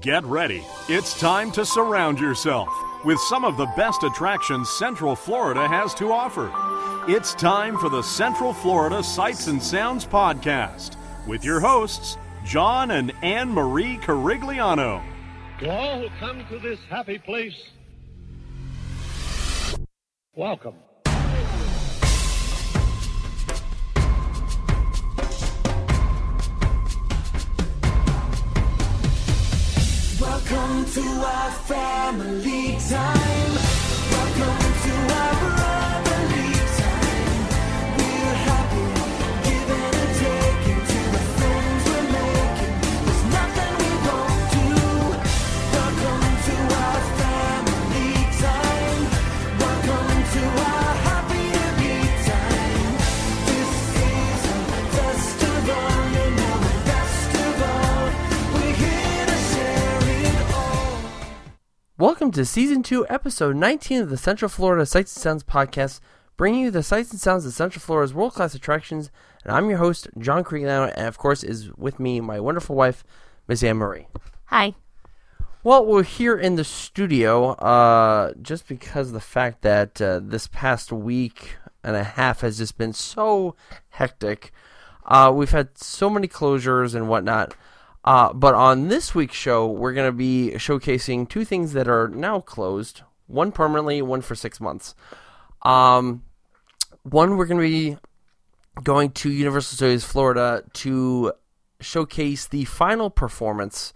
Get ready. It's time to surround yourself with some of the best attractions Central Florida has to offer. It's time for the Central Florida Sights and Sounds Podcast with your hosts, John and Anne Marie Carigliano. To all who come to this happy place, welcome. To our family time. Welcome to Season 2, Episode 19 of the Central Florida Sights and Sounds podcast, bringing you the sights and sounds of Central Florida's world class attractions. And I'm your host, John Carigliano, and of course, is with me my wonderful wife, Miss Anne Marie. Hi. Well, we're here in the studio uh, just because of the fact that uh, this past week and a half has just been so hectic. Uh, we've had so many closures and whatnot. Uh, but on this week's show, we're going to be showcasing two things that are now closed one permanently, one for six months. Um, one, we're going to be going to Universal Studios Florida to showcase the final performance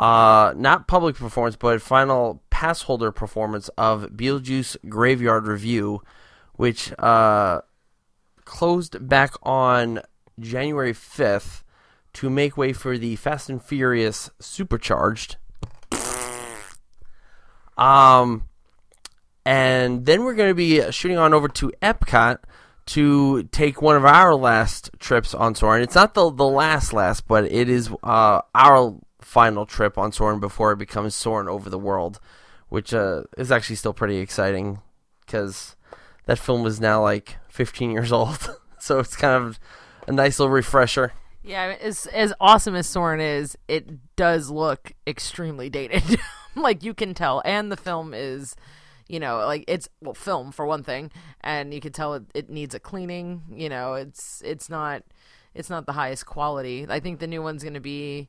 uh, not public performance, but final pass holder performance of Beetlejuice Graveyard Revue, which uh, closed back on January 5th to make way for the Fast and Furious Supercharged. Um, and then we're going to be shooting on over to Epcot to take one of our last trips on Soarin'. It's not the the last last, but it is uh, our final trip on Soarin' before it becomes Soarin' over the world, which uh, is actually still pretty exciting because that film is now like 15 years old, so it's kind of a nice little refresher. Yeah, as as awesome as Soarin' is, it does look extremely dated. like you can tell, and the film is, you know, like it's well, film for one thing, and you can tell it, it needs a cleaning. You know, it's it's not it's not the highest quality. I think the new one's going to be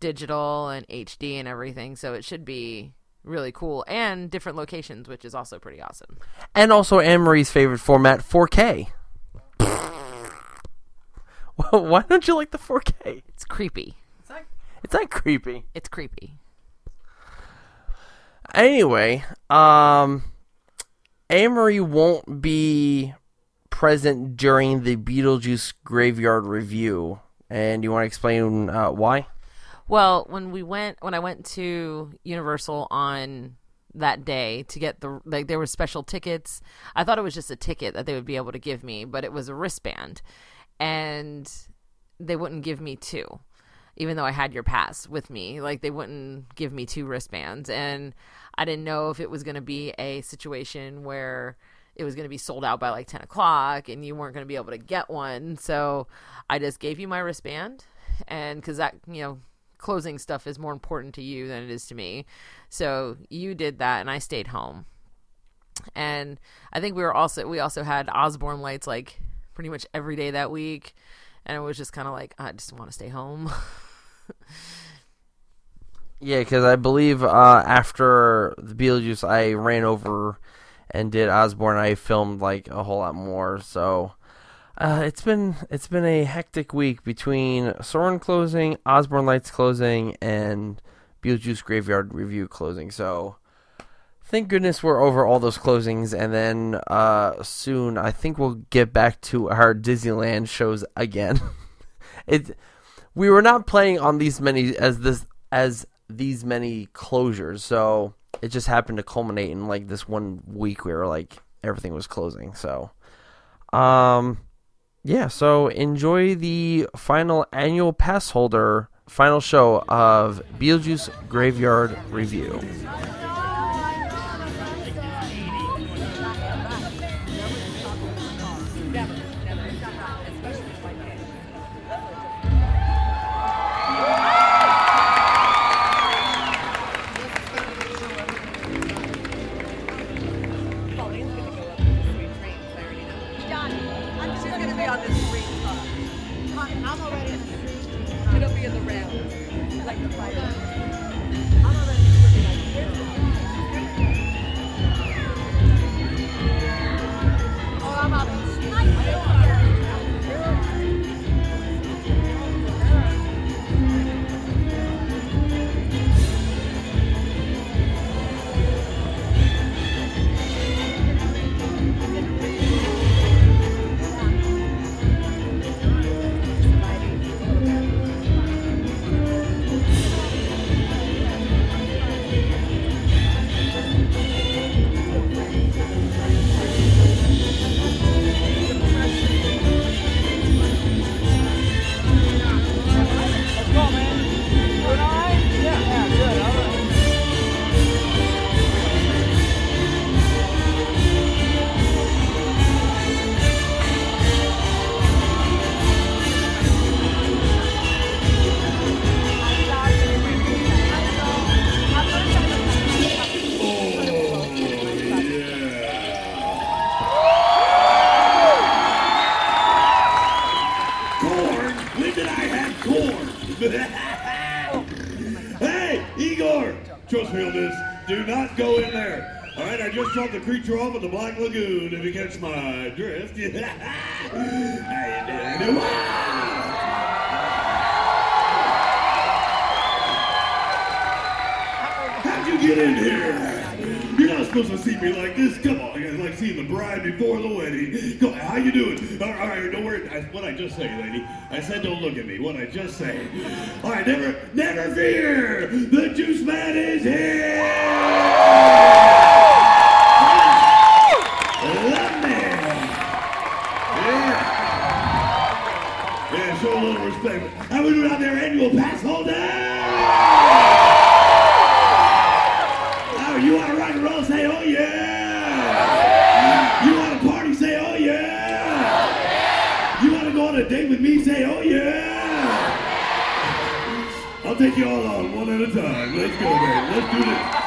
digital and HD and everything, so it should be really cool and different locations, which is also pretty awesome. And also Anne Marie's favorite format, 4K. Well, Why don't you like the 4K? It's creepy. It's not creepy. It's creepy. Anyway, um, Anne Marie won't be present during the Beetlejuice Graveyard Revue, and you want to explain uh, why? Well, when we went, when I went to Universal on that day to get the like, there were special tickets. I thought it was just a ticket that they would be able to give me, but it was a wristband, and they wouldn't give me two, even though I had your pass with me. Like they wouldn't give me two wristbands, and I didn't know if it was going to be a situation where it was going to be sold out by like 10 o'clock and you weren't going to be able to get one. So I just gave you my wristband. And because that, you know, closing stuff is more important to you than it is to me. So you did that and I stayed home. And I think we were also, we also had Osborne lights like pretty much every day that week. And it was just kind of like, I just want to stay home. Yeah, because I believe uh, after the Beetlejuice, I ran over and did Osborne. I filmed like a whole lot more, so uh, it's been it's been a hectic week between Soarin' closing, Osborne Lights closing, and Beetlejuice Graveyard Revue closing. So thank goodness we're over all those closings, and then uh, soon I think we'll get back to our Disneyland shows again. it we were not playing on these many as this as these many closures, so it just happened to culminate in like this one week where like everything was closing. So, um, yeah. So enjoy the final annual pass holder final show of Beetlejuice Graveyard Revue. Just say, lady? I said don't look at me. What I just say? All right, never, never fear. The Juice Man is here. Yeah. Show a little respect. How we do out there, annual pass holder? Date with me? Say, oh yeah! I'll take you all on one at a time. Let's go, man. Let's do this.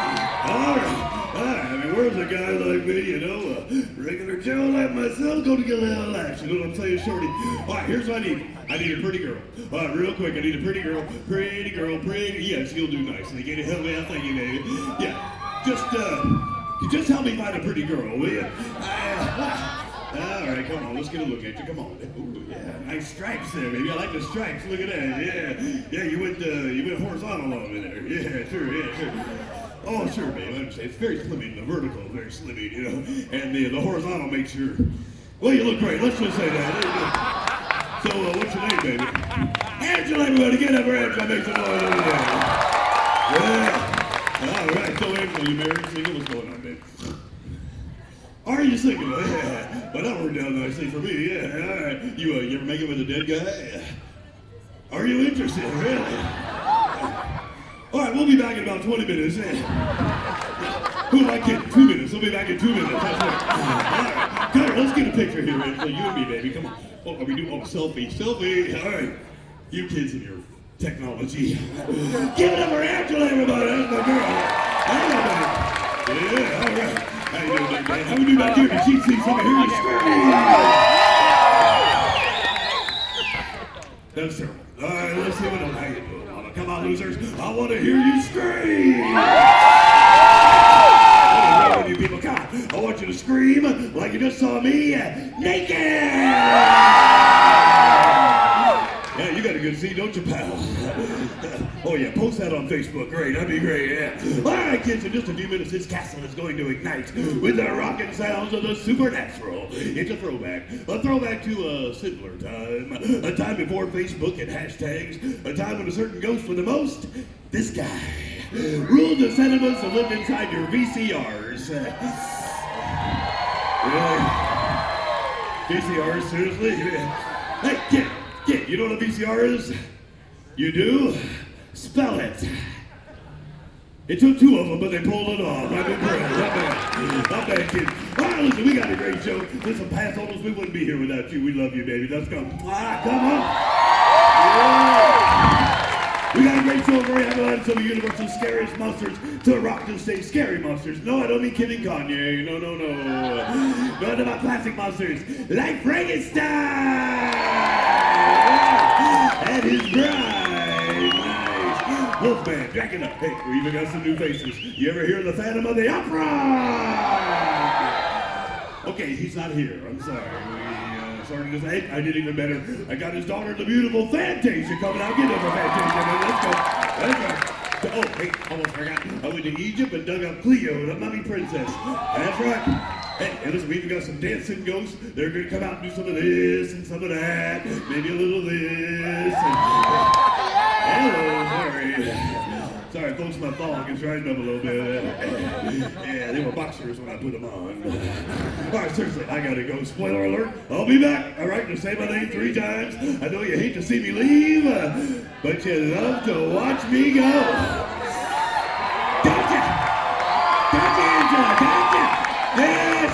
All right. All right. I mean, where's a guy like me, you know, a regular Joe like myself, go to get a little action. You know what I'm saying, Shorty? All right, here's what I need. I need a pretty girl. All right, real quick, I need a pretty girl. Pretty girl, pretty. Yes, you'll do nice. And get a hell yeah, thank you, baby. Yeah. Just, uh, just help me find a pretty girl, will you? Uh, all right, come on, let's get a look at you. Come on. Ooh, yeah, nice stripes there, baby. I like the stripes. Look at that. Yeah, yeah. You went, uh, you went horizontal on me there. Yeah, sure, yeah, sure. Oh, sure, babe. I understand. It's very slimming. The vertical very slimming, you know, and the the horizontal makes your. Well, you look great. Let's just say that. So, uh, what's your name, baby? Angela, everybody, get up for Angela. Make some noise over there. Yeah. All right. So, Angela, you married, single? What's going on, babe? Are you thinking, single? Yeah. Well, that worked out nicely for me. Yeah. All right. You, uh, you ever make it with a dead guy? Are you interested? Really? All right, we'll be back in about 20 minutes. Who like it? Two minutes. We'll be back in two minutes. That's right. All right. Let's get a picture here, Angela. You and me, baby. Come on. Oh, are we doing? Oh, selfie. Selfie. All right. You kids and your technology. Give it up for Angela, everybody. That's my girl. Yeah, all right. How you? How we do back here? Can she see something? Hear you scream. That's terrible. All right, let's? Come on, losers. I want to hear you scream. You people? I want you to scream like you just saw me naked. Yeah, you got a good seat, don't you, pal? oh, yeah, post that on Facebook. Great, that'd be great, yeah. All right, kids, in just a few minutes, this castle is going to ignite with the rocking sounds of the supernatural. It's a throwback. A throwback to a simpler time. A time before Facebook and hashtags. A time when a certain ghost with the most, this guy, ruled the cinemas and lived inside your VCRs. Yeah. VCRs, seriously? Hey, kid, kid, you know what a VCR is? You do? Spell it. It took two of them, but they pulled it off. I'm impressed. Not bad. Not bad, kid. All right, listen, we got a great show. Listen, past holders, we wouldn't be here without you. We love you, baby. Let's go. Ah, come on. Yeah. We got a great show. Very happy have some of Universal's scariest monsters to rock the stage. Scary monsters. No, I don't mean Kim and Kanye. No, no, no. No, they're about classic monsters like Frankenstein and his bride. Nice. Wolfman, Dracula. Hey, we even got some new faces. You ever hear the Phantom of the Opera? Okay, he's not here. I'm sorry. We, uh, sorry to say, I did even better. I got his daughter, the beautiful Phantasia, coming out. Get over Phantasia, man. Let's go. That's right. Oh, hey, almost forgot. I went to Egypt and dug up Cleo, the mummy princess. That's right. Hey, and listen, we even got some dancing ghosts. They're to come out and do some of this and some of that. Maybe a little this. And... Hello, sorry. Sorry, folks, my thong is rising up a little bit. Yeah, they were boxers when I put them on. All right, seriously, I gotta go. Spoiler alert, I'll be back. All right, to say my name three times. I know you hate to see me leave, uh, but you love to watch me go. Gotcha! Gotcha, Angela, gotcha! Yeah,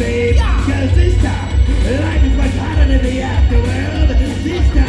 cause this time, life is much hotter than the afterworld. This time,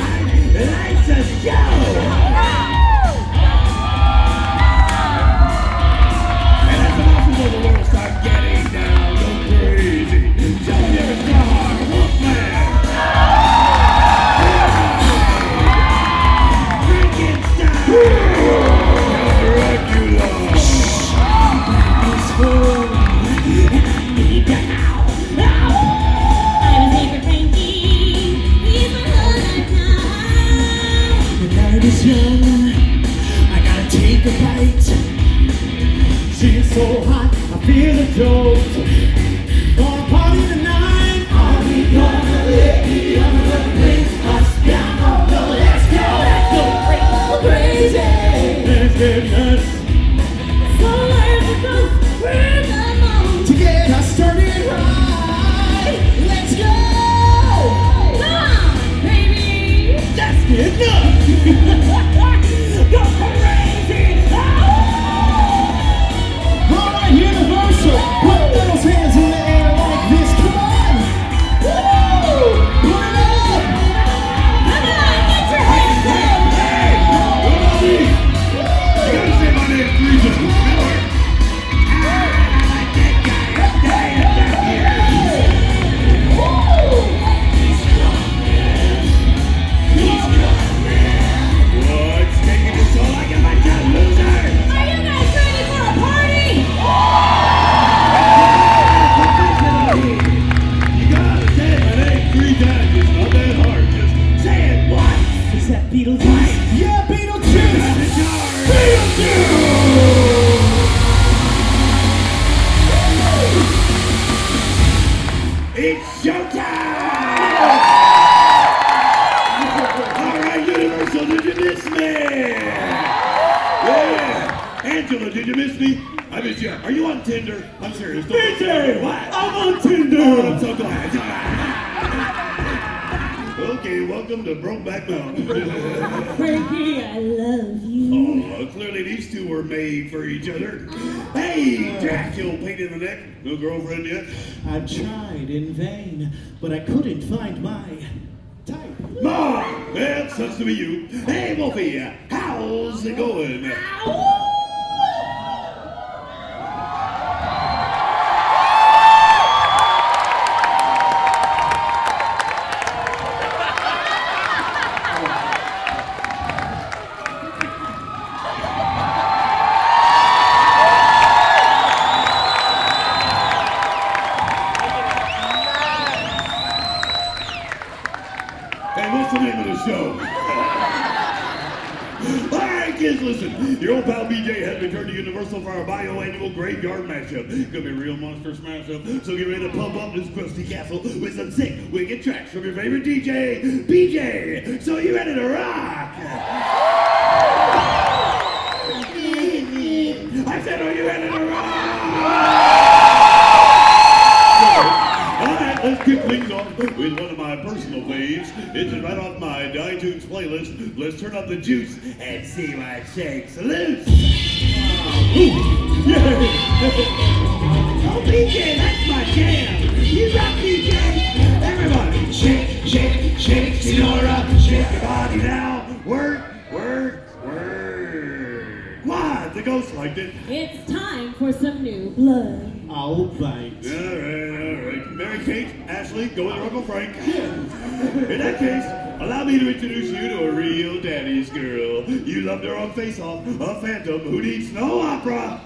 were made for each other. Uh-huh. Hey, Jack, you old pain in the neck. No girlfriend yet? I tried in vain, but I couldn't find my type. Ma! That sucks to be you. Hey, Wolfie, how's it going? Ow! London's Krusty Castle with some sick, wicked tracks from your favorite DJ, BJ. So you ready to rock? I said, are you ready to rock? All right, let's kick things off with one of my personal faves. It's right off my iTunes playlist. Let's turn up the juice and see what shakes loose. All right, all right. Mary Kate, Ashley, go with Uncle Frank. In that case, allow me to introduce you to a real daddy's girl. You loved her on Face Off, a phantom who needs no opera.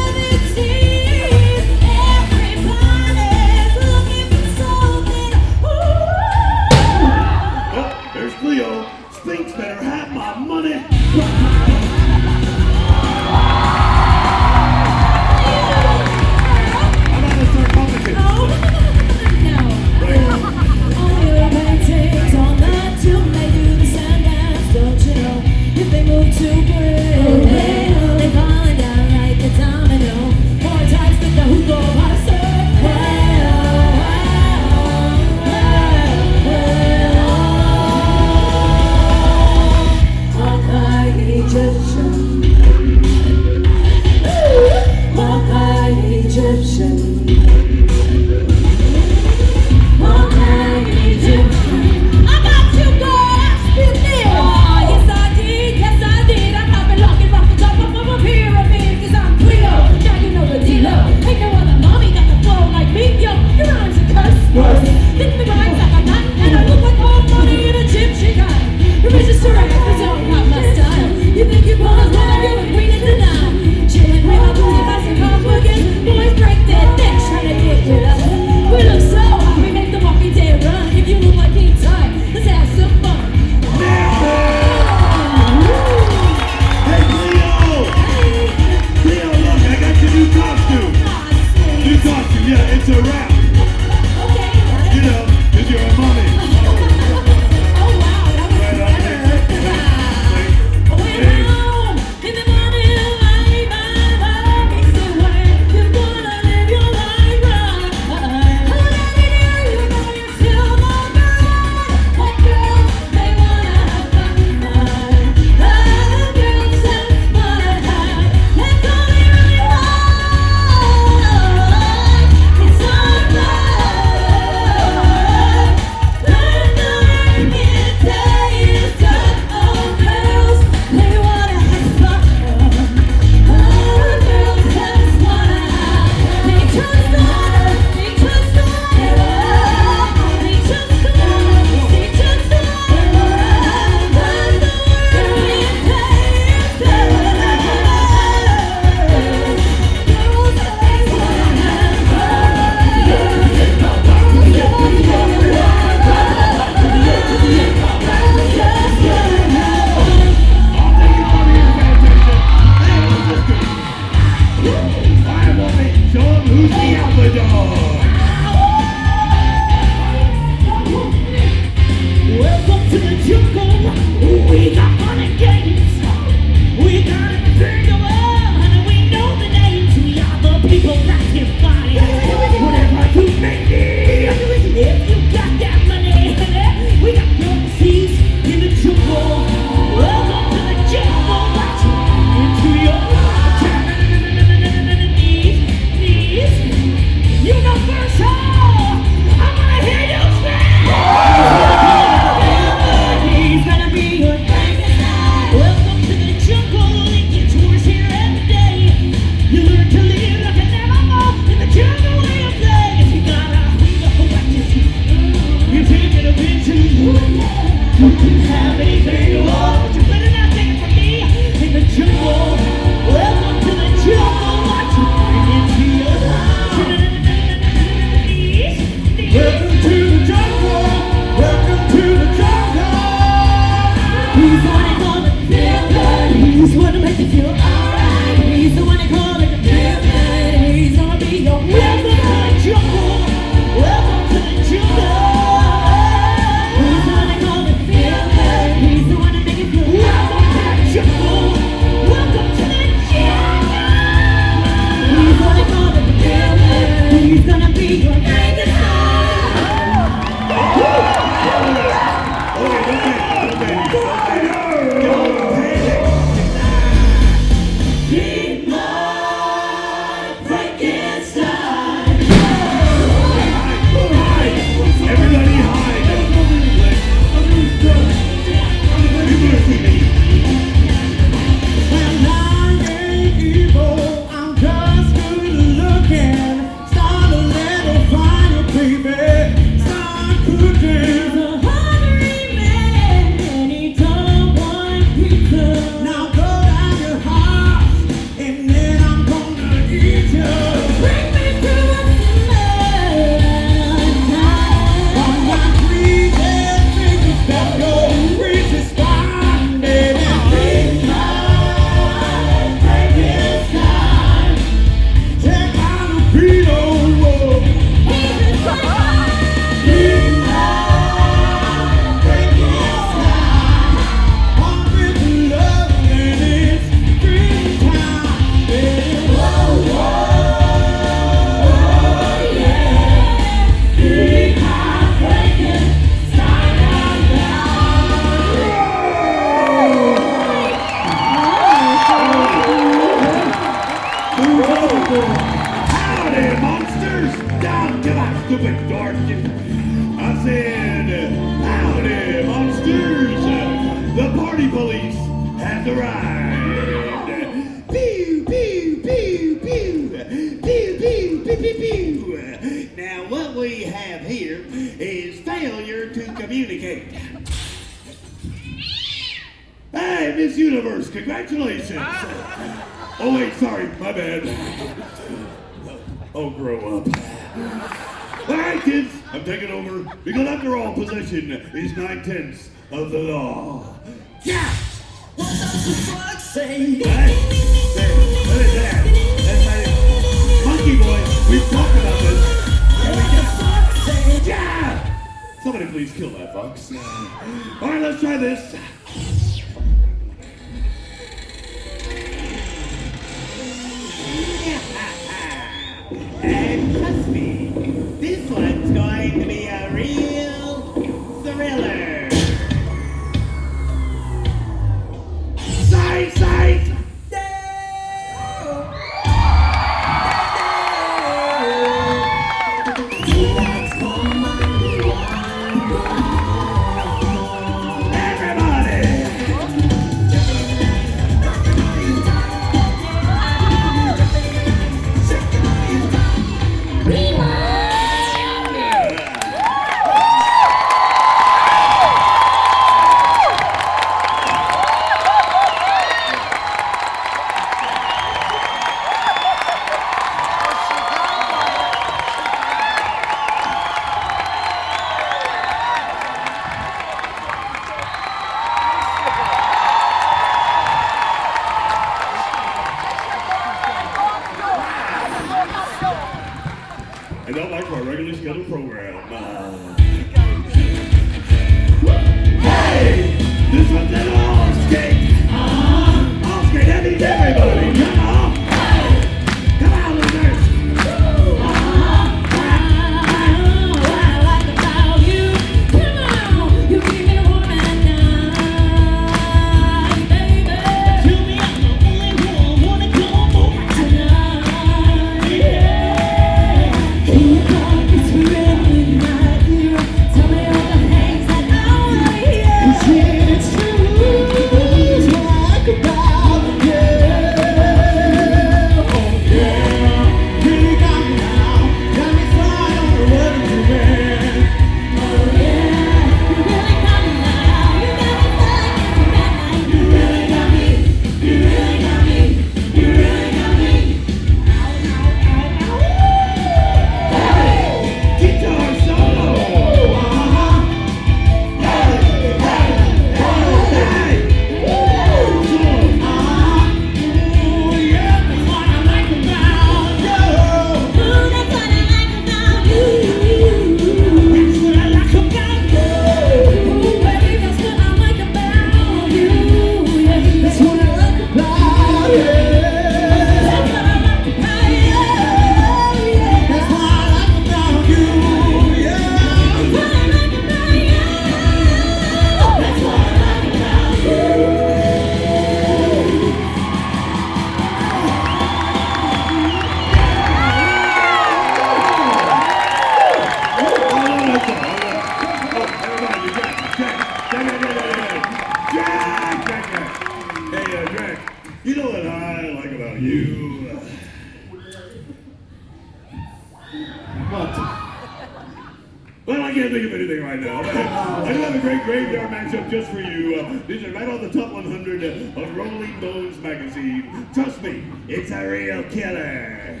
now. I do have a great graveyard matchup just for you. Uh, these are right on the top 100 of Rolling Bones magazine. Trust me, it's a real killer.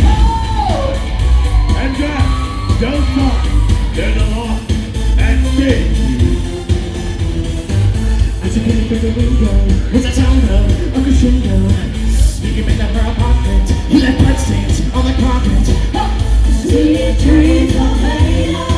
Oh! And Jack, don't talk. They're the lost and sting. I took it through the window. It's a town of a crescendo. You can make that for apartment. You blood stains on the carpet. Oh! See trees are made of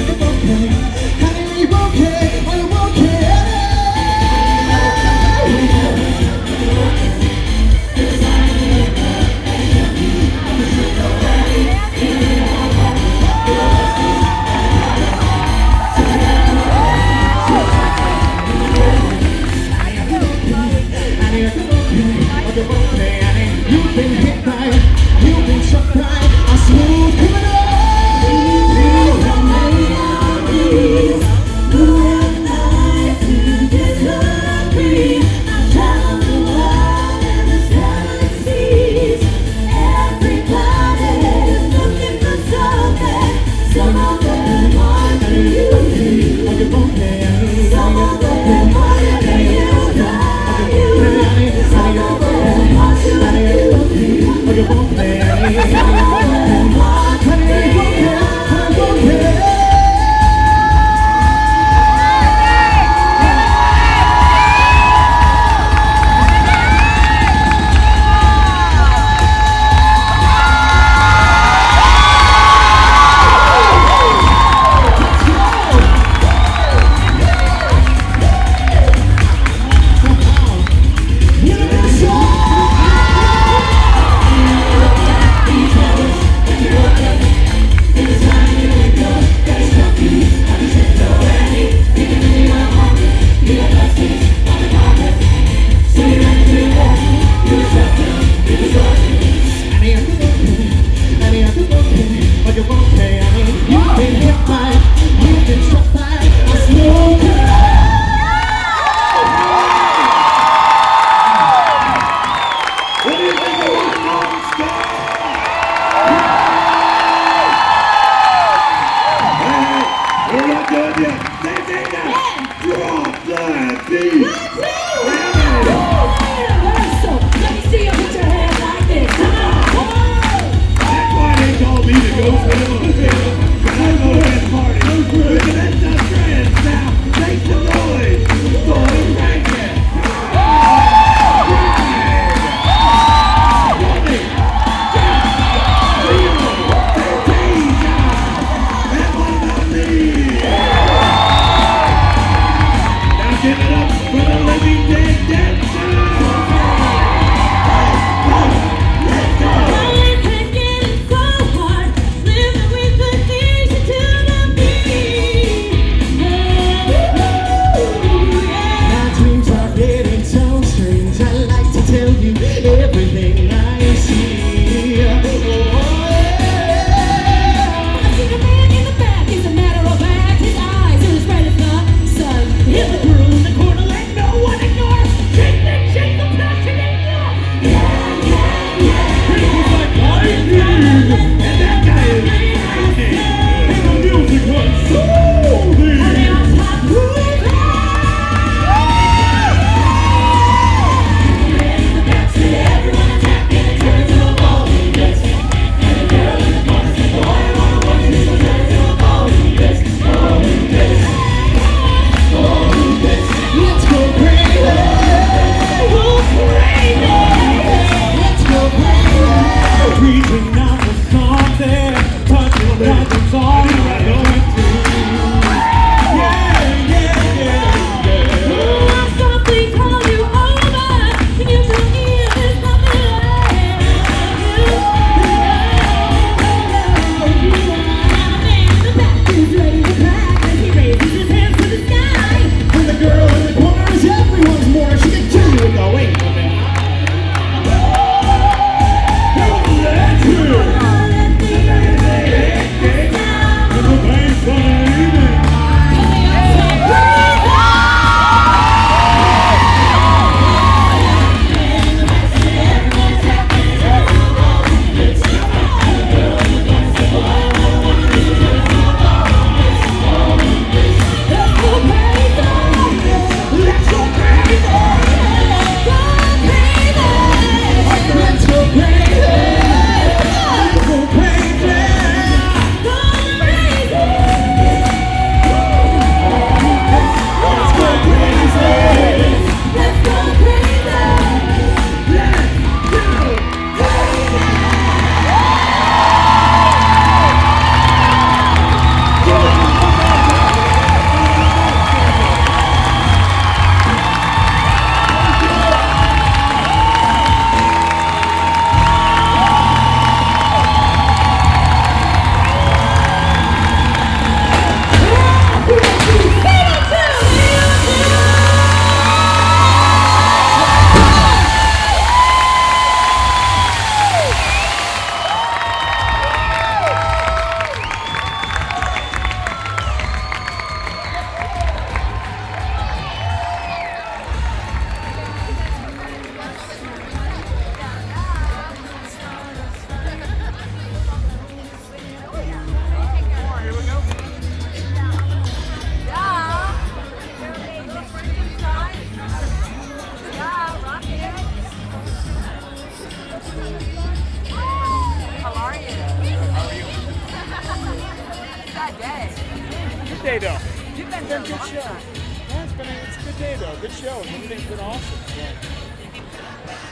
Thank you.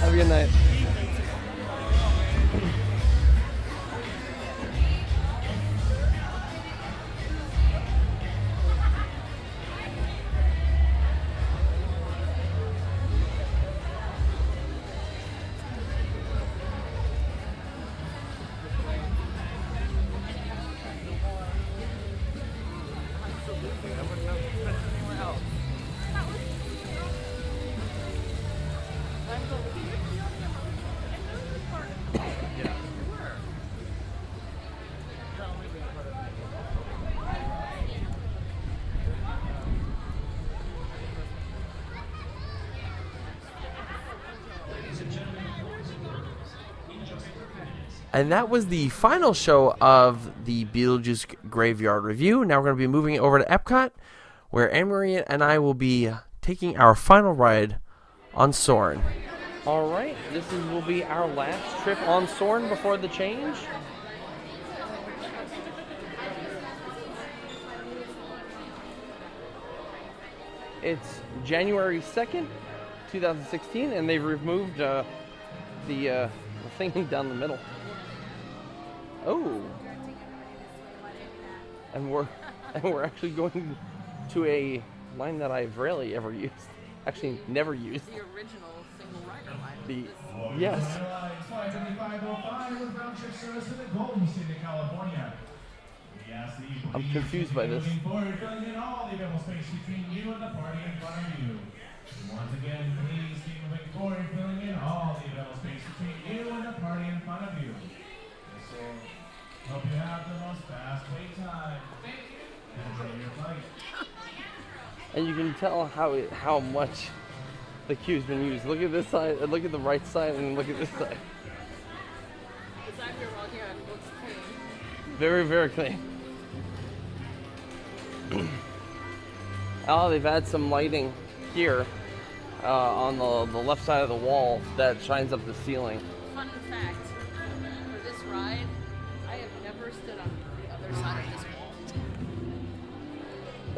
Have a good night. And that was the final show of the Beetlejuice Graveyard Revue. Now we're going to be moving over to Epcot, where Anne Marie and I will be taking our final ride on Soarin'. All right, this is, will be our last trip on Soarin' before the change. It's January 2nd, 2016, and they've removed uh, the, uh, the thing down the middle. Oh. And we're and we're actually going to a line that I've rarely ever used. Actually, never used. The original single rider line. The yes. Airlines Flight 7505 with round trip service to the Golden State of California. We ask that you I'm confused by this. Moving forward, filling in all the available space between you and the party in front of you. Once again, please keep moving forward, filling in all the available space between you and the party in front of you. And you can tell how it, how much the queue's been used. Look at this side, look at the right side, and look at this side. The side we're walking on looks clean. Very, very clean. oh, they've had some lighting here uh, on the, the left side of the wall that shines up the ceiling.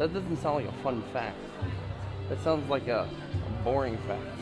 That doesn't sound like a fun fact. That sounds like a, a boring fact.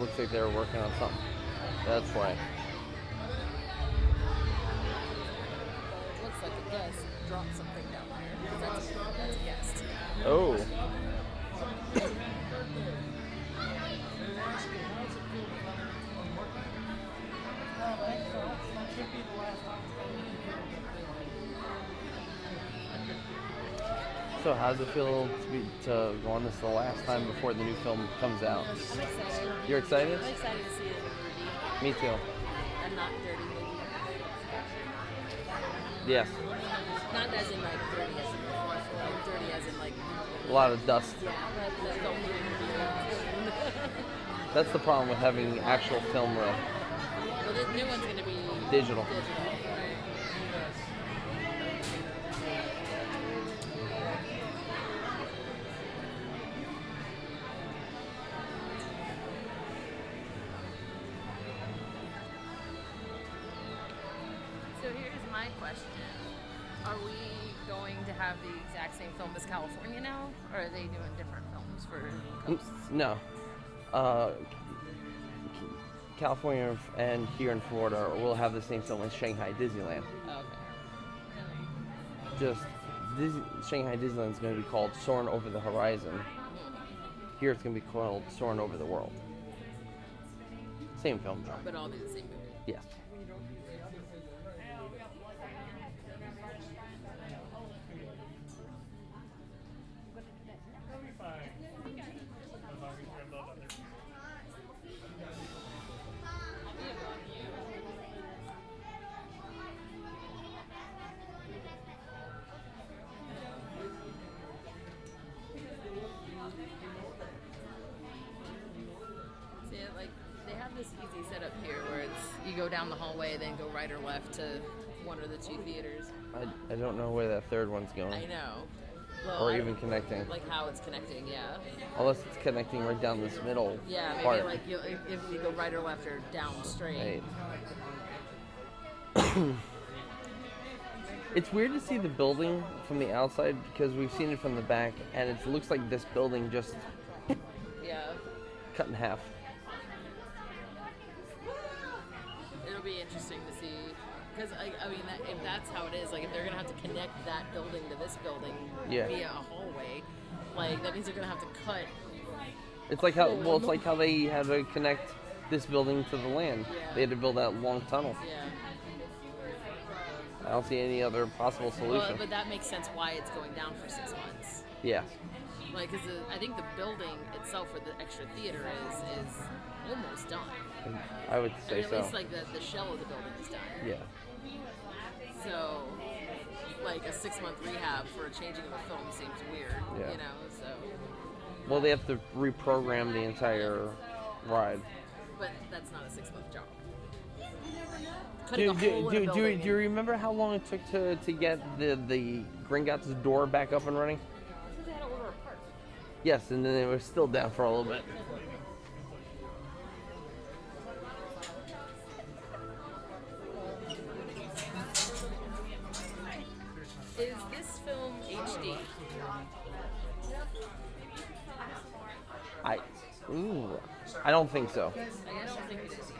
Looks like they were working on something. That's why. It looks like a guest dropped something down there. 'cause That's, that's a guest. Oh. So how does it feel to, go on this the last time before the new film comes out? I'm excited. You're excited? I'm excited to see it in a movie Me too. and not dirty. Yes. Not as in like dirty as in like dirty as in like A lot of dust. yeah, but the film movie. That's the problem with having actual film reel. well, the new one's gonna be Digital. Digital. No. Uh, California and here in Florida will have the same film as Shanghai Disneyland. Oh, okay. Just Disney, Shanghai Disneyland is going to be called Soaring Over the Horizon. Here it's going to be called Soaring Over the World. Same film genre. But all the same movie. Yes. Connecting. Like how it's connecting, yeah. Unless it's connecting right down this middle Yeah, maybe part. like you, if, you go right or left or down straight. Right. it's weird to see the building from the outside because we've seen it from the back, and it looks like this building just Yeah. cut in half. It'll be interesting. Because, I, I mean, that, if that's how it is, like if they're going to have to connect that building to this building Yeah. via a hallway, like that means they're going to have to cut. It's like how well, it's like how they had to connect this building to the land. Yeah. They had to build that long tunnel. Yeah. I don't see any other possible solution. Well, but that makes sense why it's going down for six months. yeah. Like, because I think the building itself, where the extra theater is, is almost done. I would I say mean, at so. least like the, the shell of the building is done. Yeah. So, like a six month rehab for a changing of a film seems weird. Yeah. You know, so. Well, they have to reprogram the entire ride. But that's not a six month job. Do, do, do, do, you, do you remember how long it took to, to get the, the Gringotts door back up and running? and- They had to order a part. Yes, and then it was still down for a little bit. Ooh, I don't think so. I don't think it is.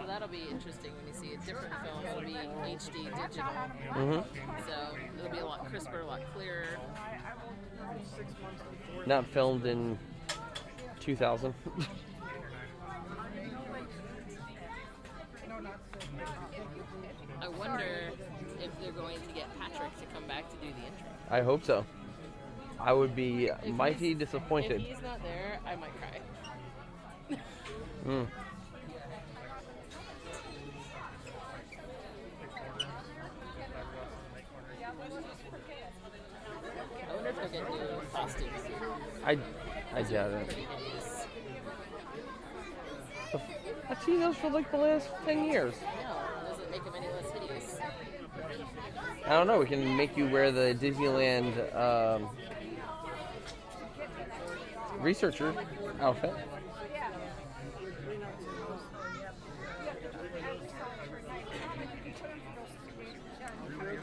So that'll be interesting when you see a different film. It'll be HD digital. Mhm. So it'll be a lot crisper, a lot clearer. Not filmed in 2000. wonder if they're going to get Patrick to come back to do the intro. I hope so. I would be If mighty he's- disappointed. If he's not there, I might cry. Mm. I wonder if they'll get new costumes. I, I doubt it. Pretty hideous. I've seen those for like the last 10 years. No, it doesn't make any. I don't know. We can make you wear the Disneyland um, researcher outfit.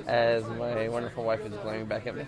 as my wonderful wife is glaring back at me.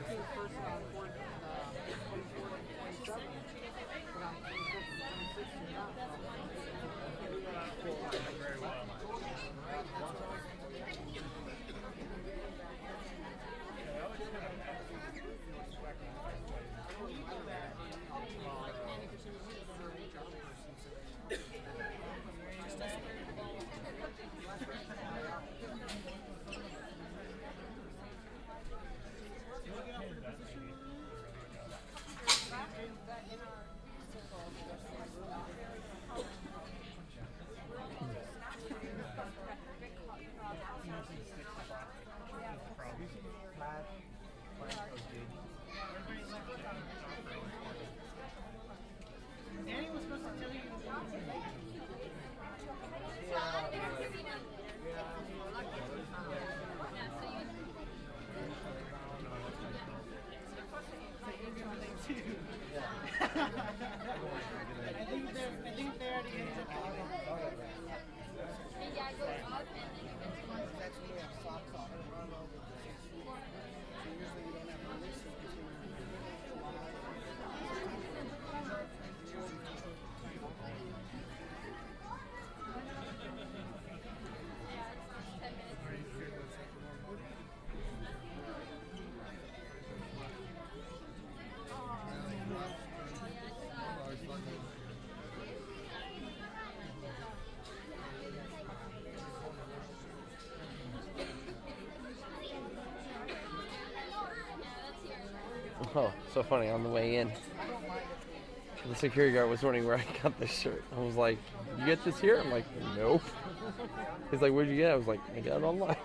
Oh, so funny. On the way in, the security guard was wondering where I got this shirt. I was like, "You get this here?" I'm like, "Nope." He's like, "Where'd you get it?" I was like, "I got it online."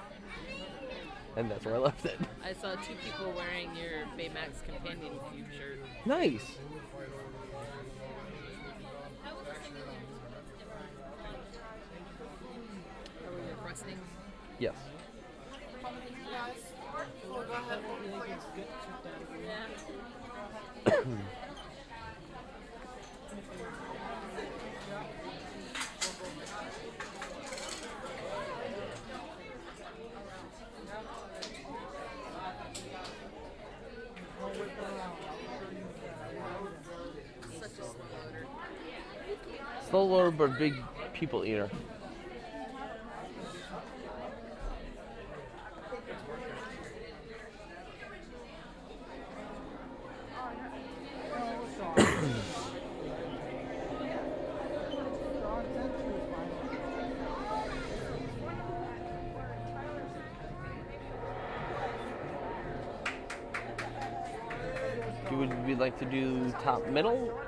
And that's where I left it. I saw two people wearing your Baymax Companion Cube shirt. Nice. Are we requesting? Yes. Such a slow loader. Slow loader, but big people eater. Would we like to do top middle?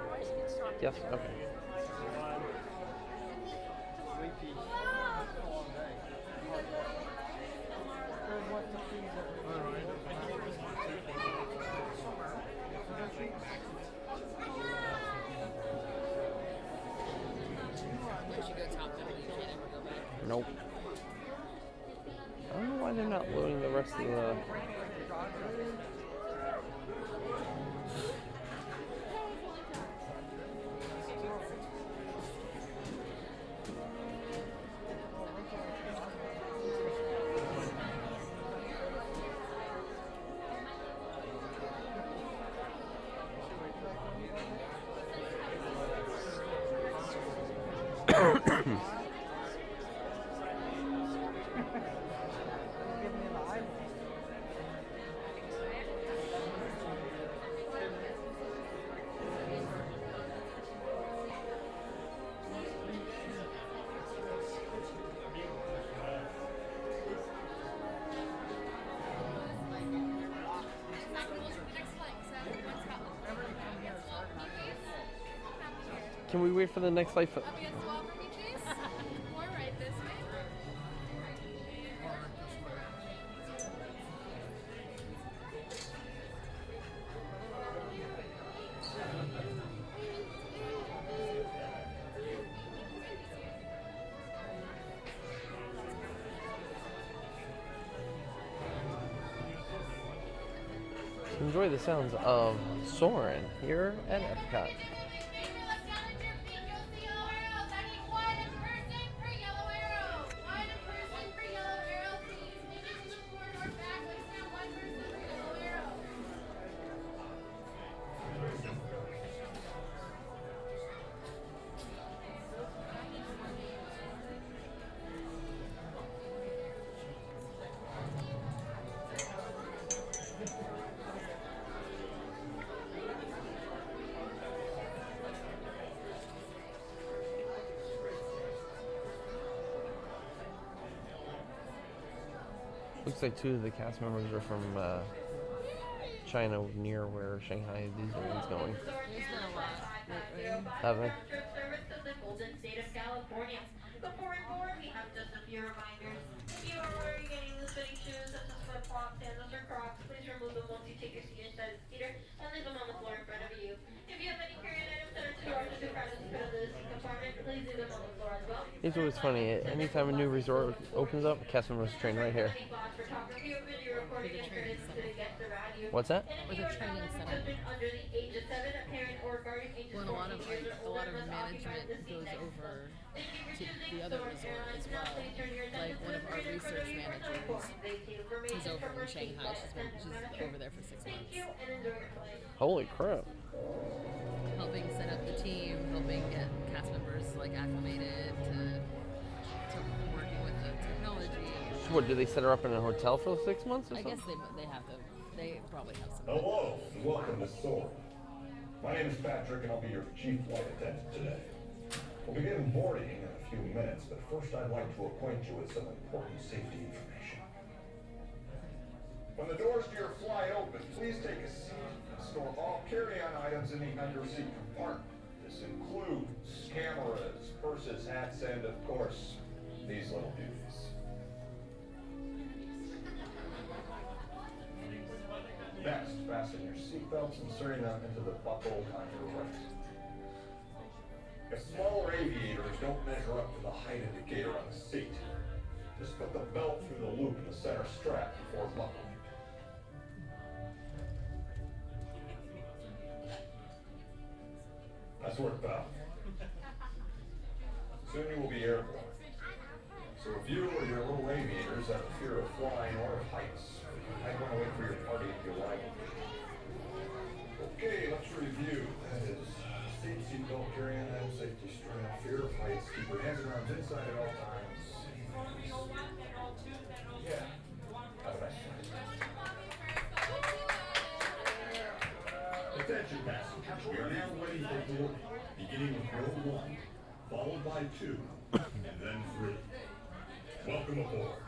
Yes. Okay. They're not loading the rest of the. For the next life? Enjoy the sounds of Soarin' here at Epcot. Looks like two of the cast members are from uh, China, near where Shanghai Disneyland's going. There's been a lot. Have. It's always funny. Anytime a new resort opens up, cast members train right here. Any box photography or video recording With a training introduced to the guests. What's that? And if With you a are training center. children under the age of seven, a parent or guardian ages Well, and a lot of 14 years like or a lot older of must occupy management the seat goes next to over. Thank you for to choosing the other resort Airlines. as Now well. please turn your Like attention one to of the our screen in front of research for managers important safety information is over in Shanghai. She's been she's over there for six Thank months, you and enjoy your flight. Holy crap! helping set up the team, helping get cast members like acclimated to to working with the technology. So what? Do they set her up in a hotel for six months or I something? guess they they have to. They probably have some. Hello, and welcome to Soarin'. My name is Patrick, and I'll be your chief flight attendant today. We'll begin boarding in a few minutes, but first I'd like to acquaint you with some important safety information. When the doors to your flight open, please take a seat and store all carry-on items in the under-seat compartment. This includes cameras, purses, hats, and of course, these little beauties. Next, fasten your seatbelts, inserting them into the buckle on your right. If smaller aviators don't measure up to the height indicator on the seat, just put the belt through the loop in the center strap before buckling. That's work, pal. Soon you will be airborne. So if you or your little aviators have a fear of flying or of heights, might want to wait for your party to arrive. Okay, let's review. That is uh, seat, seatbelt, carry-on item, safety strap, fear of heights, keep your hands and arms inside at all times. Yeah. Have a nice flight. Attention passengers, we are now ready for boarding, beginning with row one, followed by two, and then three. Welcome aboard.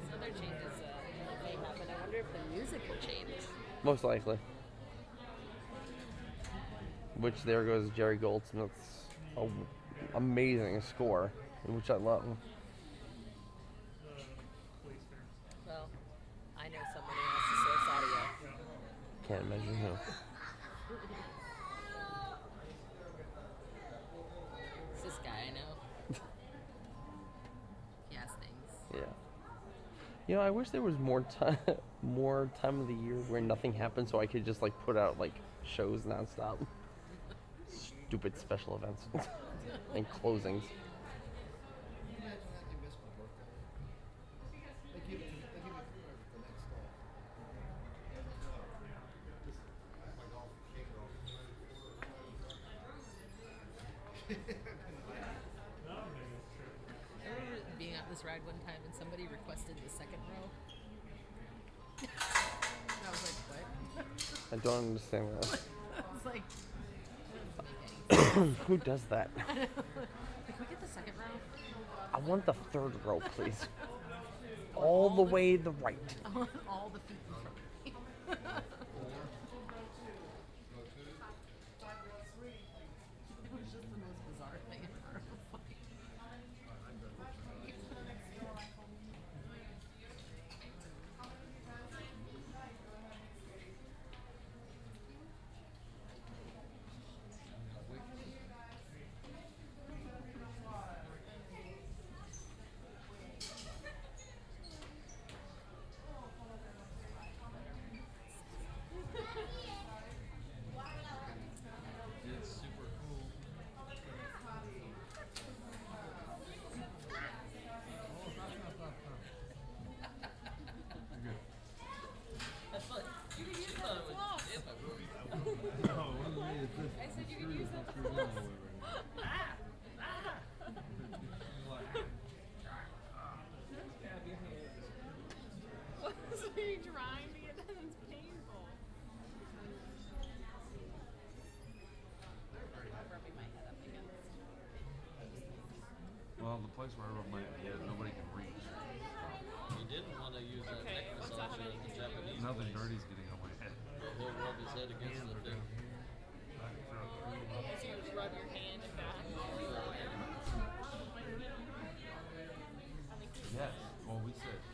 This other changes uh, may happen. I wonder if the music will change. Most likely. Which there goes Jerry Goldsmith's amazing score, which I love. Well, I know somebody who has the source audio. Can't imagine who. It's this guy I know. he has things. Yeah. You know, I wish there was more time, more time of the year where nothing happens, so I could just like put out like shows nonstop. Stupid special events and closings. I remember being at this ride one time and somebody requested the second row. and I was like, what? I don't understand that. I was like, Who does that? can we get the second row? I want the third row, please. All the way the right. I want all the feet in front of me. place where nobody can reach. He didn't want to use that neck the Japanese. Nothing place. dirty's getting on my head. The whole rub his head against the down here. You just rub your hand back. Yes. Well, we said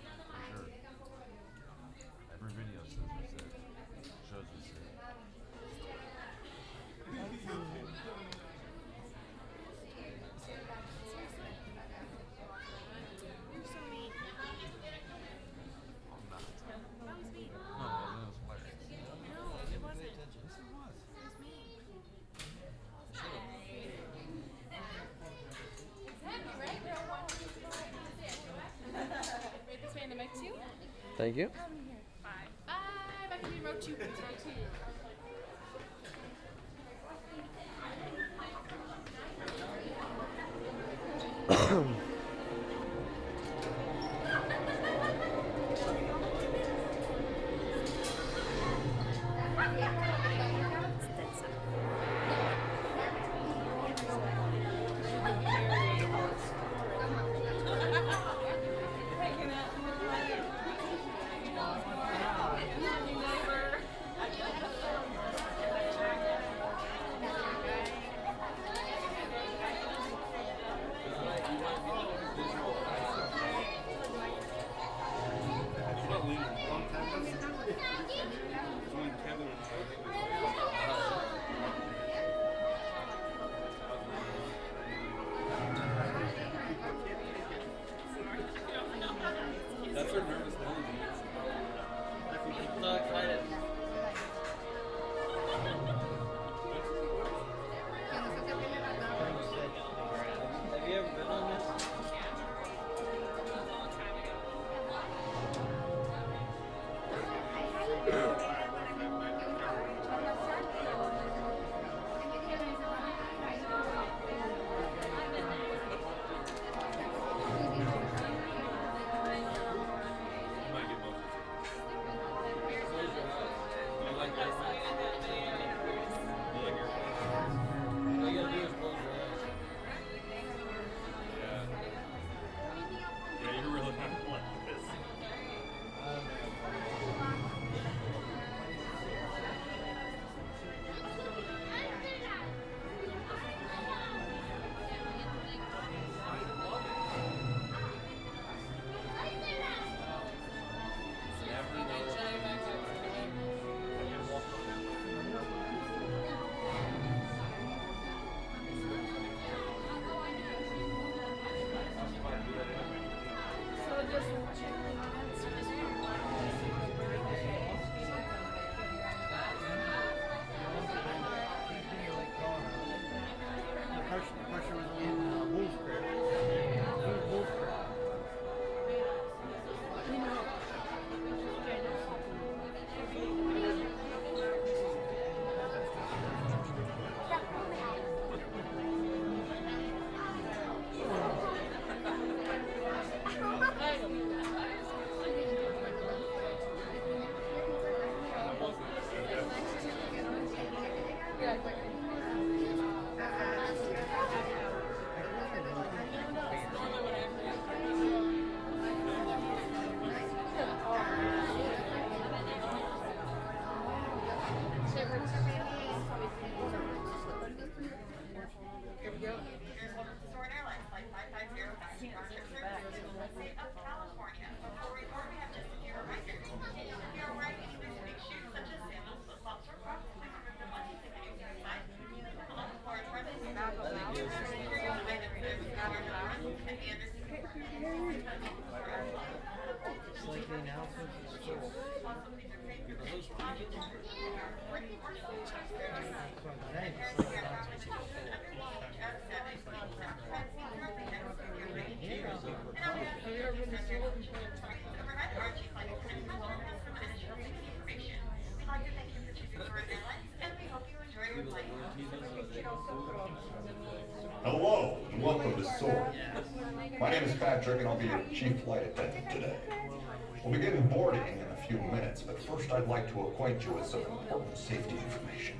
I'd like to acquaint you with some important safety information.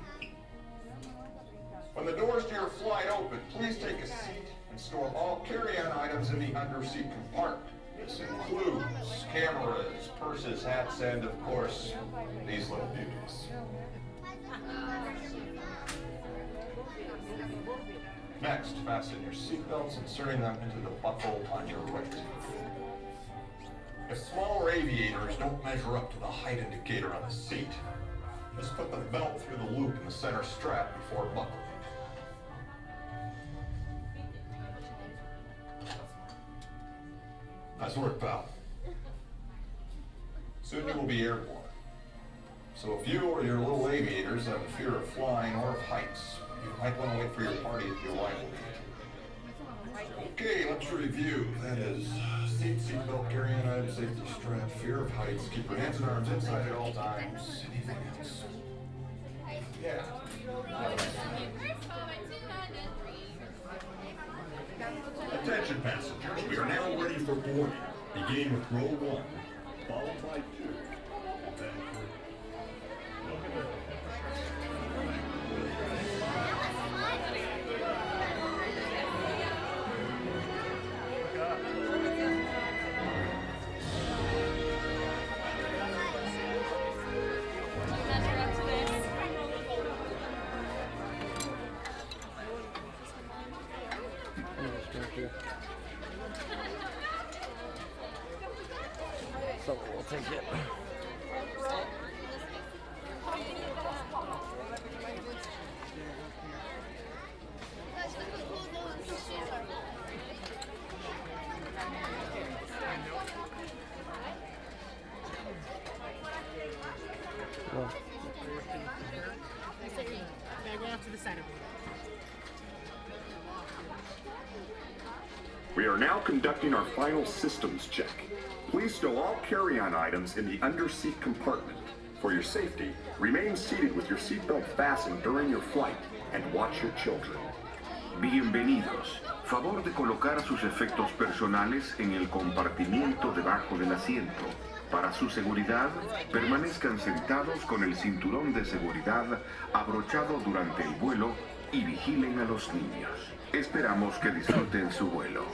When the doors to your flight open, please take a seat and store all carry-on items in the underseat compartment. This includes cameras, purses, hats, and, of course, these little beauties. Next, fasten your seatbelts, inserting them into the buckle on your right. If smaller aviators don't measure up to the height indicator on the seat, just put the belt through the loop in the center strap before buckling. Nice work, pal. Soon you will be airborne. So if you or your little aviators have a fear of flying or of heights, you might want to wait for your party at the arrival. Okay, let's review. That is seat, seat seatbelt, carrying item, safety strap, fear of heights, keep your hands and arms inside at all times. Anything else? Yeah. Attention passengers, we are now ready for boarding. Beginning with row one, followed by systems check. Please stow all carry-on items in the underseat compartment. For your safety, remain seated with your seatbelt fastened during your flight and watch your children. Bienvenidos. Favor de colocar sus efectos personales en el compartimiento debajo del asiento. Para su seguridad, permanezcan sentados con el cinturón de seguridad abrochado durante el vuelo y vigilen a los niños. Esperamos que disfruten su vuelo.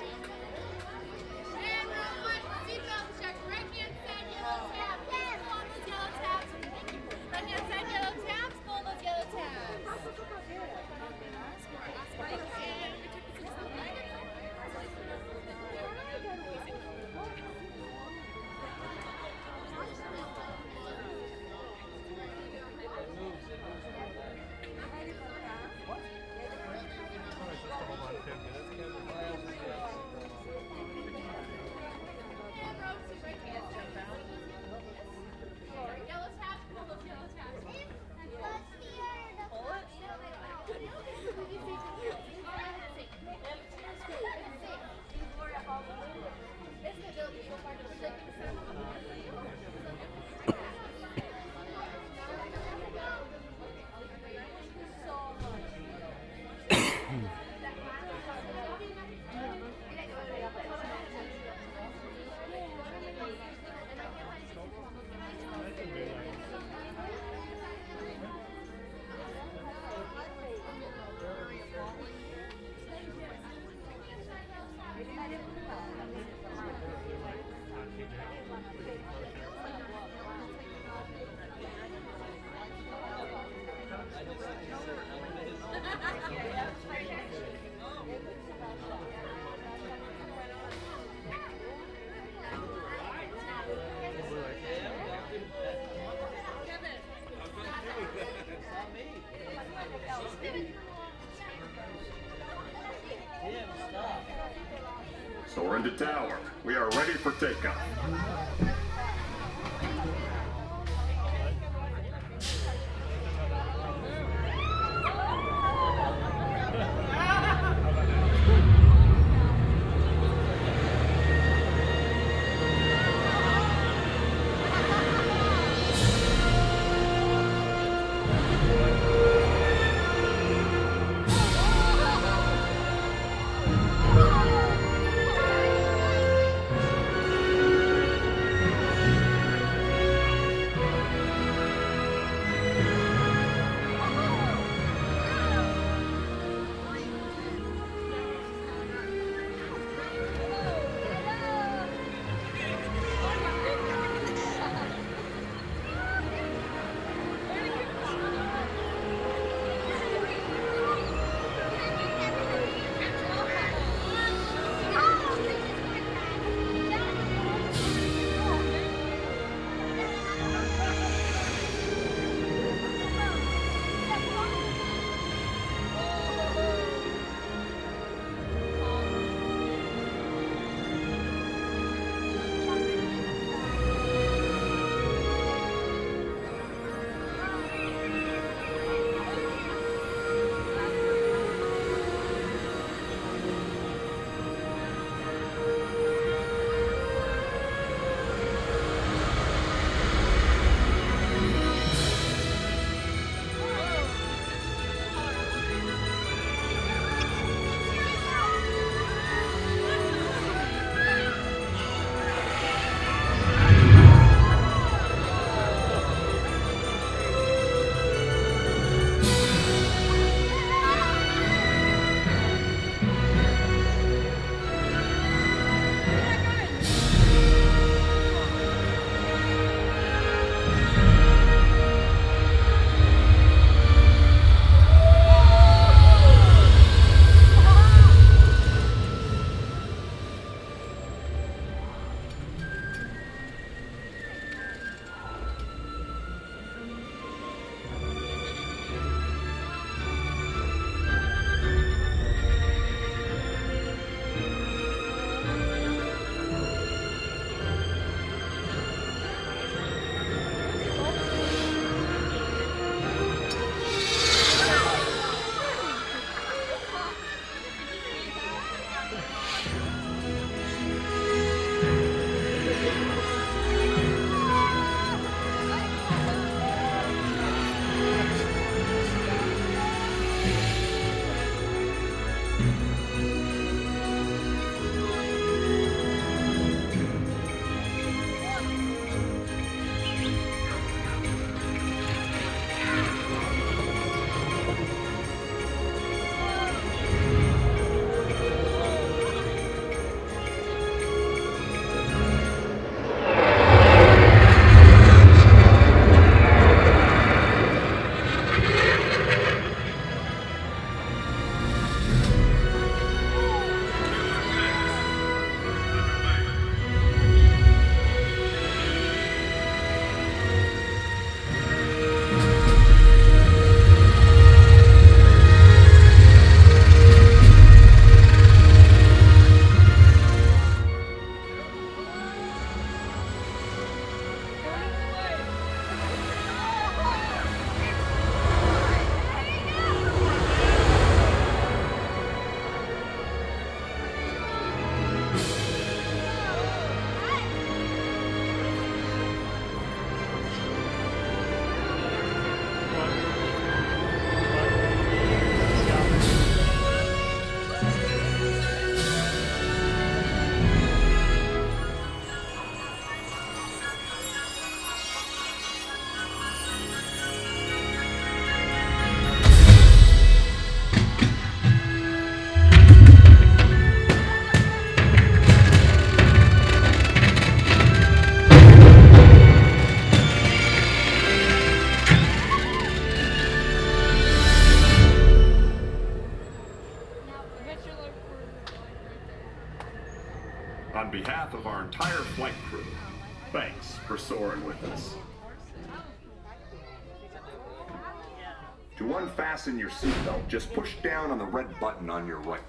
To unfasten your seatbelt, just push down on the red button on your right.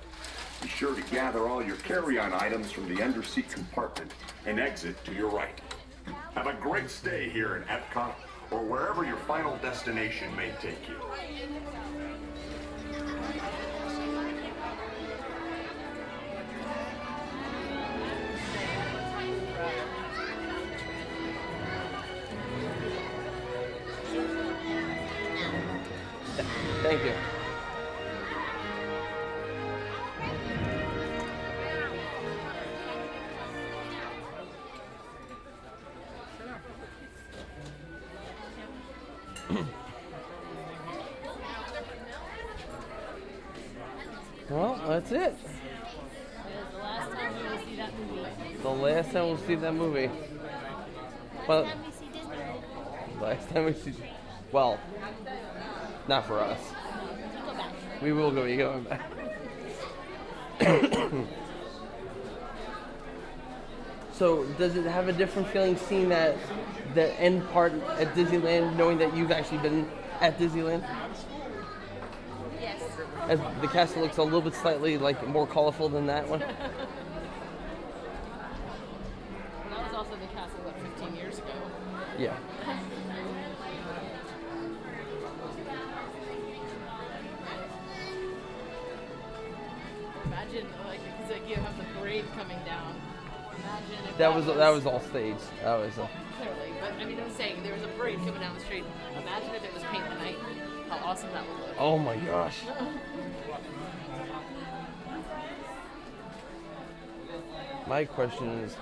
Be sure to gather all your carry-on items from the underseat compartment and exit to your right. Have a great stay here in Epcot or wherever your final destination may take you. That's it. the last time we will see that movie. The last time we'll see that movie. Well, last time we see. Well, not for us. We will go. You going back? so, does it have a different feeling seeing that the end part at Disneyland, knowing that you've actually been at Disneyland? As the castle looks a little bit slightly like more colorful than that one. That was also the castle, what, 15 years ago? Yeah. Imagine, like, because like, you have the parade coming down. Imagine if That was that was all staged. That was a, Clearly, but I mean, I'm saying there was a parade coming down the street. Imagine if it was paint the night. How awesome that would look. Oh my gosh. My question is,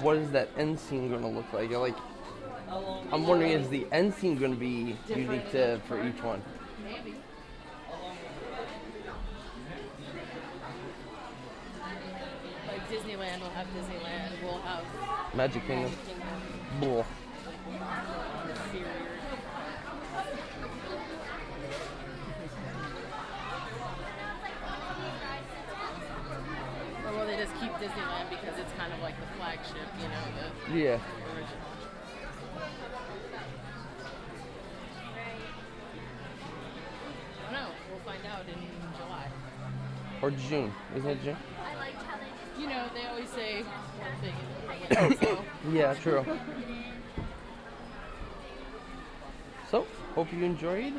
what is that end scene going to look like? Like, I'm wondering, is the end scene going to be unique to for each one? Maybe. Like Disneyland will have Disneyland. We'll have Magic Kingdom. Bull. inferior. Or will they just keep Disneyland because it's kind of like the flagship, you know, the Yeah. original? I don't know. We'll find out in July. Or June. Isn't it June? You know, they always say one thing and bring. So. Yeah, true. So, hope you enjoyed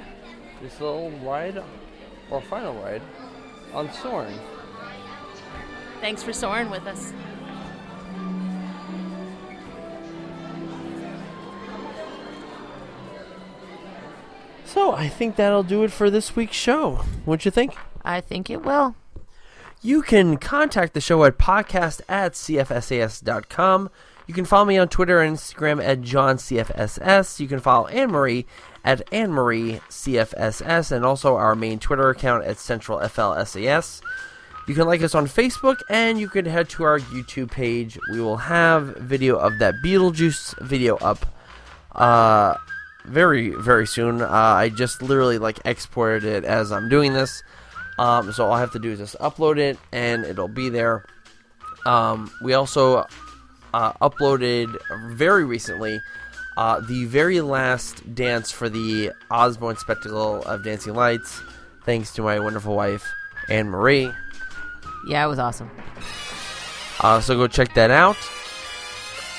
this little ride, or final ride, on Soarin'. Thanks for soaring with us. So, I think that'll do it for this week's show. What'd you think? I think it will. You can contact the show at podcast at cfsas.com. You can follow me on Twitter and Instagram at johncfss. You can follow Anne Marie at Anne Marie CFSS and also our main Twitter account at Central FLSAS. You can like us on Facebook and you can head to our YouTube page. We will have video of that Beetlejuice video up uh, very, very soon. Uh, I just literally like exported it as I'm doing this. Um, so all I have to do is just upload it and it'll be there. Um, we also uh, uploaded very recently uh, the very last dance for the Osborne Spectacle of Dancing Lights, thanks to my wonderful wife, Anne Marie. Yeah, it was awesome. Uh, so go check that out.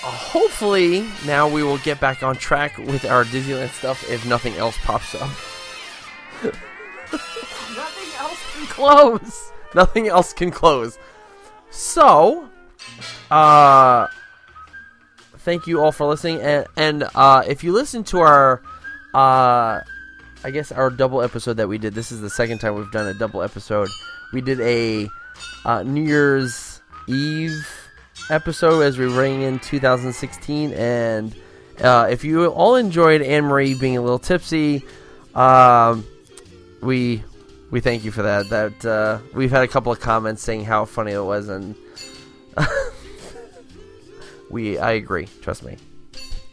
Uh, hopefully, now we will get back on track with our Disneyland stuff if nothing else pops up. Nothing else can close. Nothing else can close. So, uh, thank you all for listening. And, and uh, if you listen to our, uh, I guess our double episode that we did, this is the second time we've done a double episode. We did a uh, New Year's Eve episode as we rang in 2016. And uh, if you all enjoyed Anne Marie being a little tipsy, um, we we thank you for that. That uh, we've had a couple of comments saying how funny it was, and we I agree. Trust me.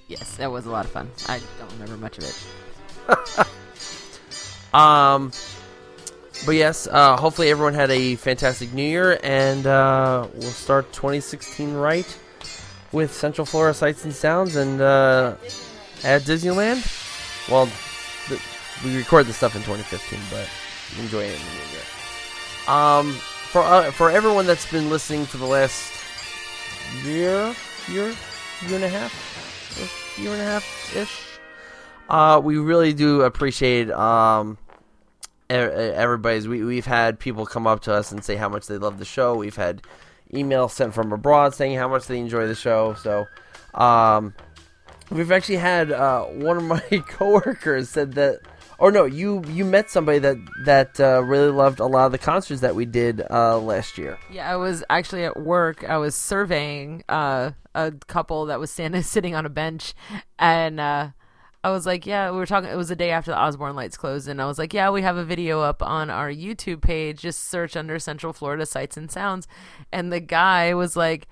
Yes, that was a lot of fun. I don't remember much of it. Um. But yes, uh, hopefully everyone had a fantastic New Year, and uh, we'll start 2016 right with Central Florida Sights and Sounds, and uh, at Disneyland. Well, th- we record this stuff in 2015, but enjoy it in the new year. Um, for uh, for everyone that's been listening for the last year, year, year and a half, year and a half ish. Uh, we really do appreciate um, everybody's. We we've had people come up to us and say how much they love the show. We've had emails sent from abroad saying how much they enjoy the show. So, um, we've actually had uh, one of my coworkers said that. Or no, you you met somebody that that uh, really loved a lot of the concerts that we did uh, last year. Yeah, I was actually at work. I was surveying uh, a couple that was standing sitting on a bench, and uh, I was like, "Yeah, we were talking." It was the day after the Osborne Lights closed, and I was like, "Yeah, we have a video up on our YouTube page. Just search under Central Florida Sights and Sounds." And the guy was like,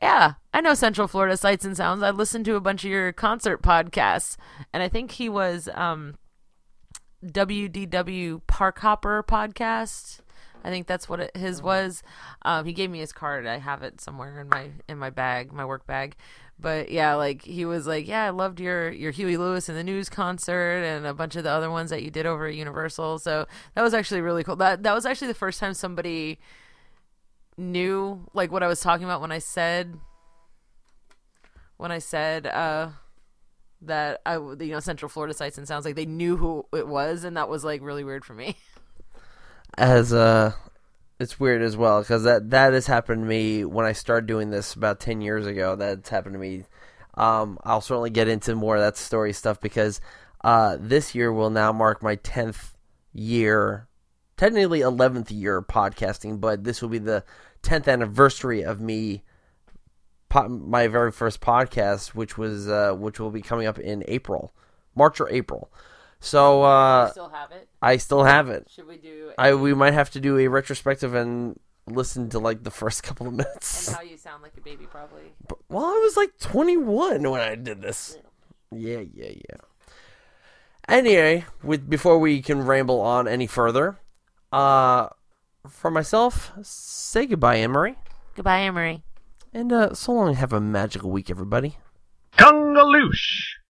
"Yeah, I know Central Florida Sights and Sounds. I listened to a bunch of your concert podcasts, and I think he was." Um, WDW Park Hopper podcast. I think that's what it, his was. Um, he gave me his card. I have it somewhere in my in my bag, my work bag. But yeah, like he was like, yeah, I loved your your Huey Lewis and the News concert and a bunch of the other ones that you did over at Universal. So that was actually really cool. That that was actually the first time somebody knew like what I was talking about when I said when I said uh that I, you know, Central Florida Sights and Sounds like they knew who it was, and that was like really weird for me. as uh it's weird as well because that that has happened to me when I started doing this about ten years ago. That's happened to me. Um, I'll certainly get into more of that story stuff because uh, this year will now mark my tenth year, technically eleventh year podcasting, but this will be the tenth anniversary of me. Po- my very first podcast, which was uh, which will be coming up in April, March or April. So uh, You still have it? I still have it. Should we do I we might have to do a retrospective and listen to like the first couple of minutes. and how you sound like a baby, probably. But- well, I was like 21 when I did this. Yeah, yeah, yeah. Anyway, with before we can ramble on any further, uh, for myself, say goodbye, Emery, Goodbye, Emery. and uh, so long. Have a magical week, everybody. Kungaloosh!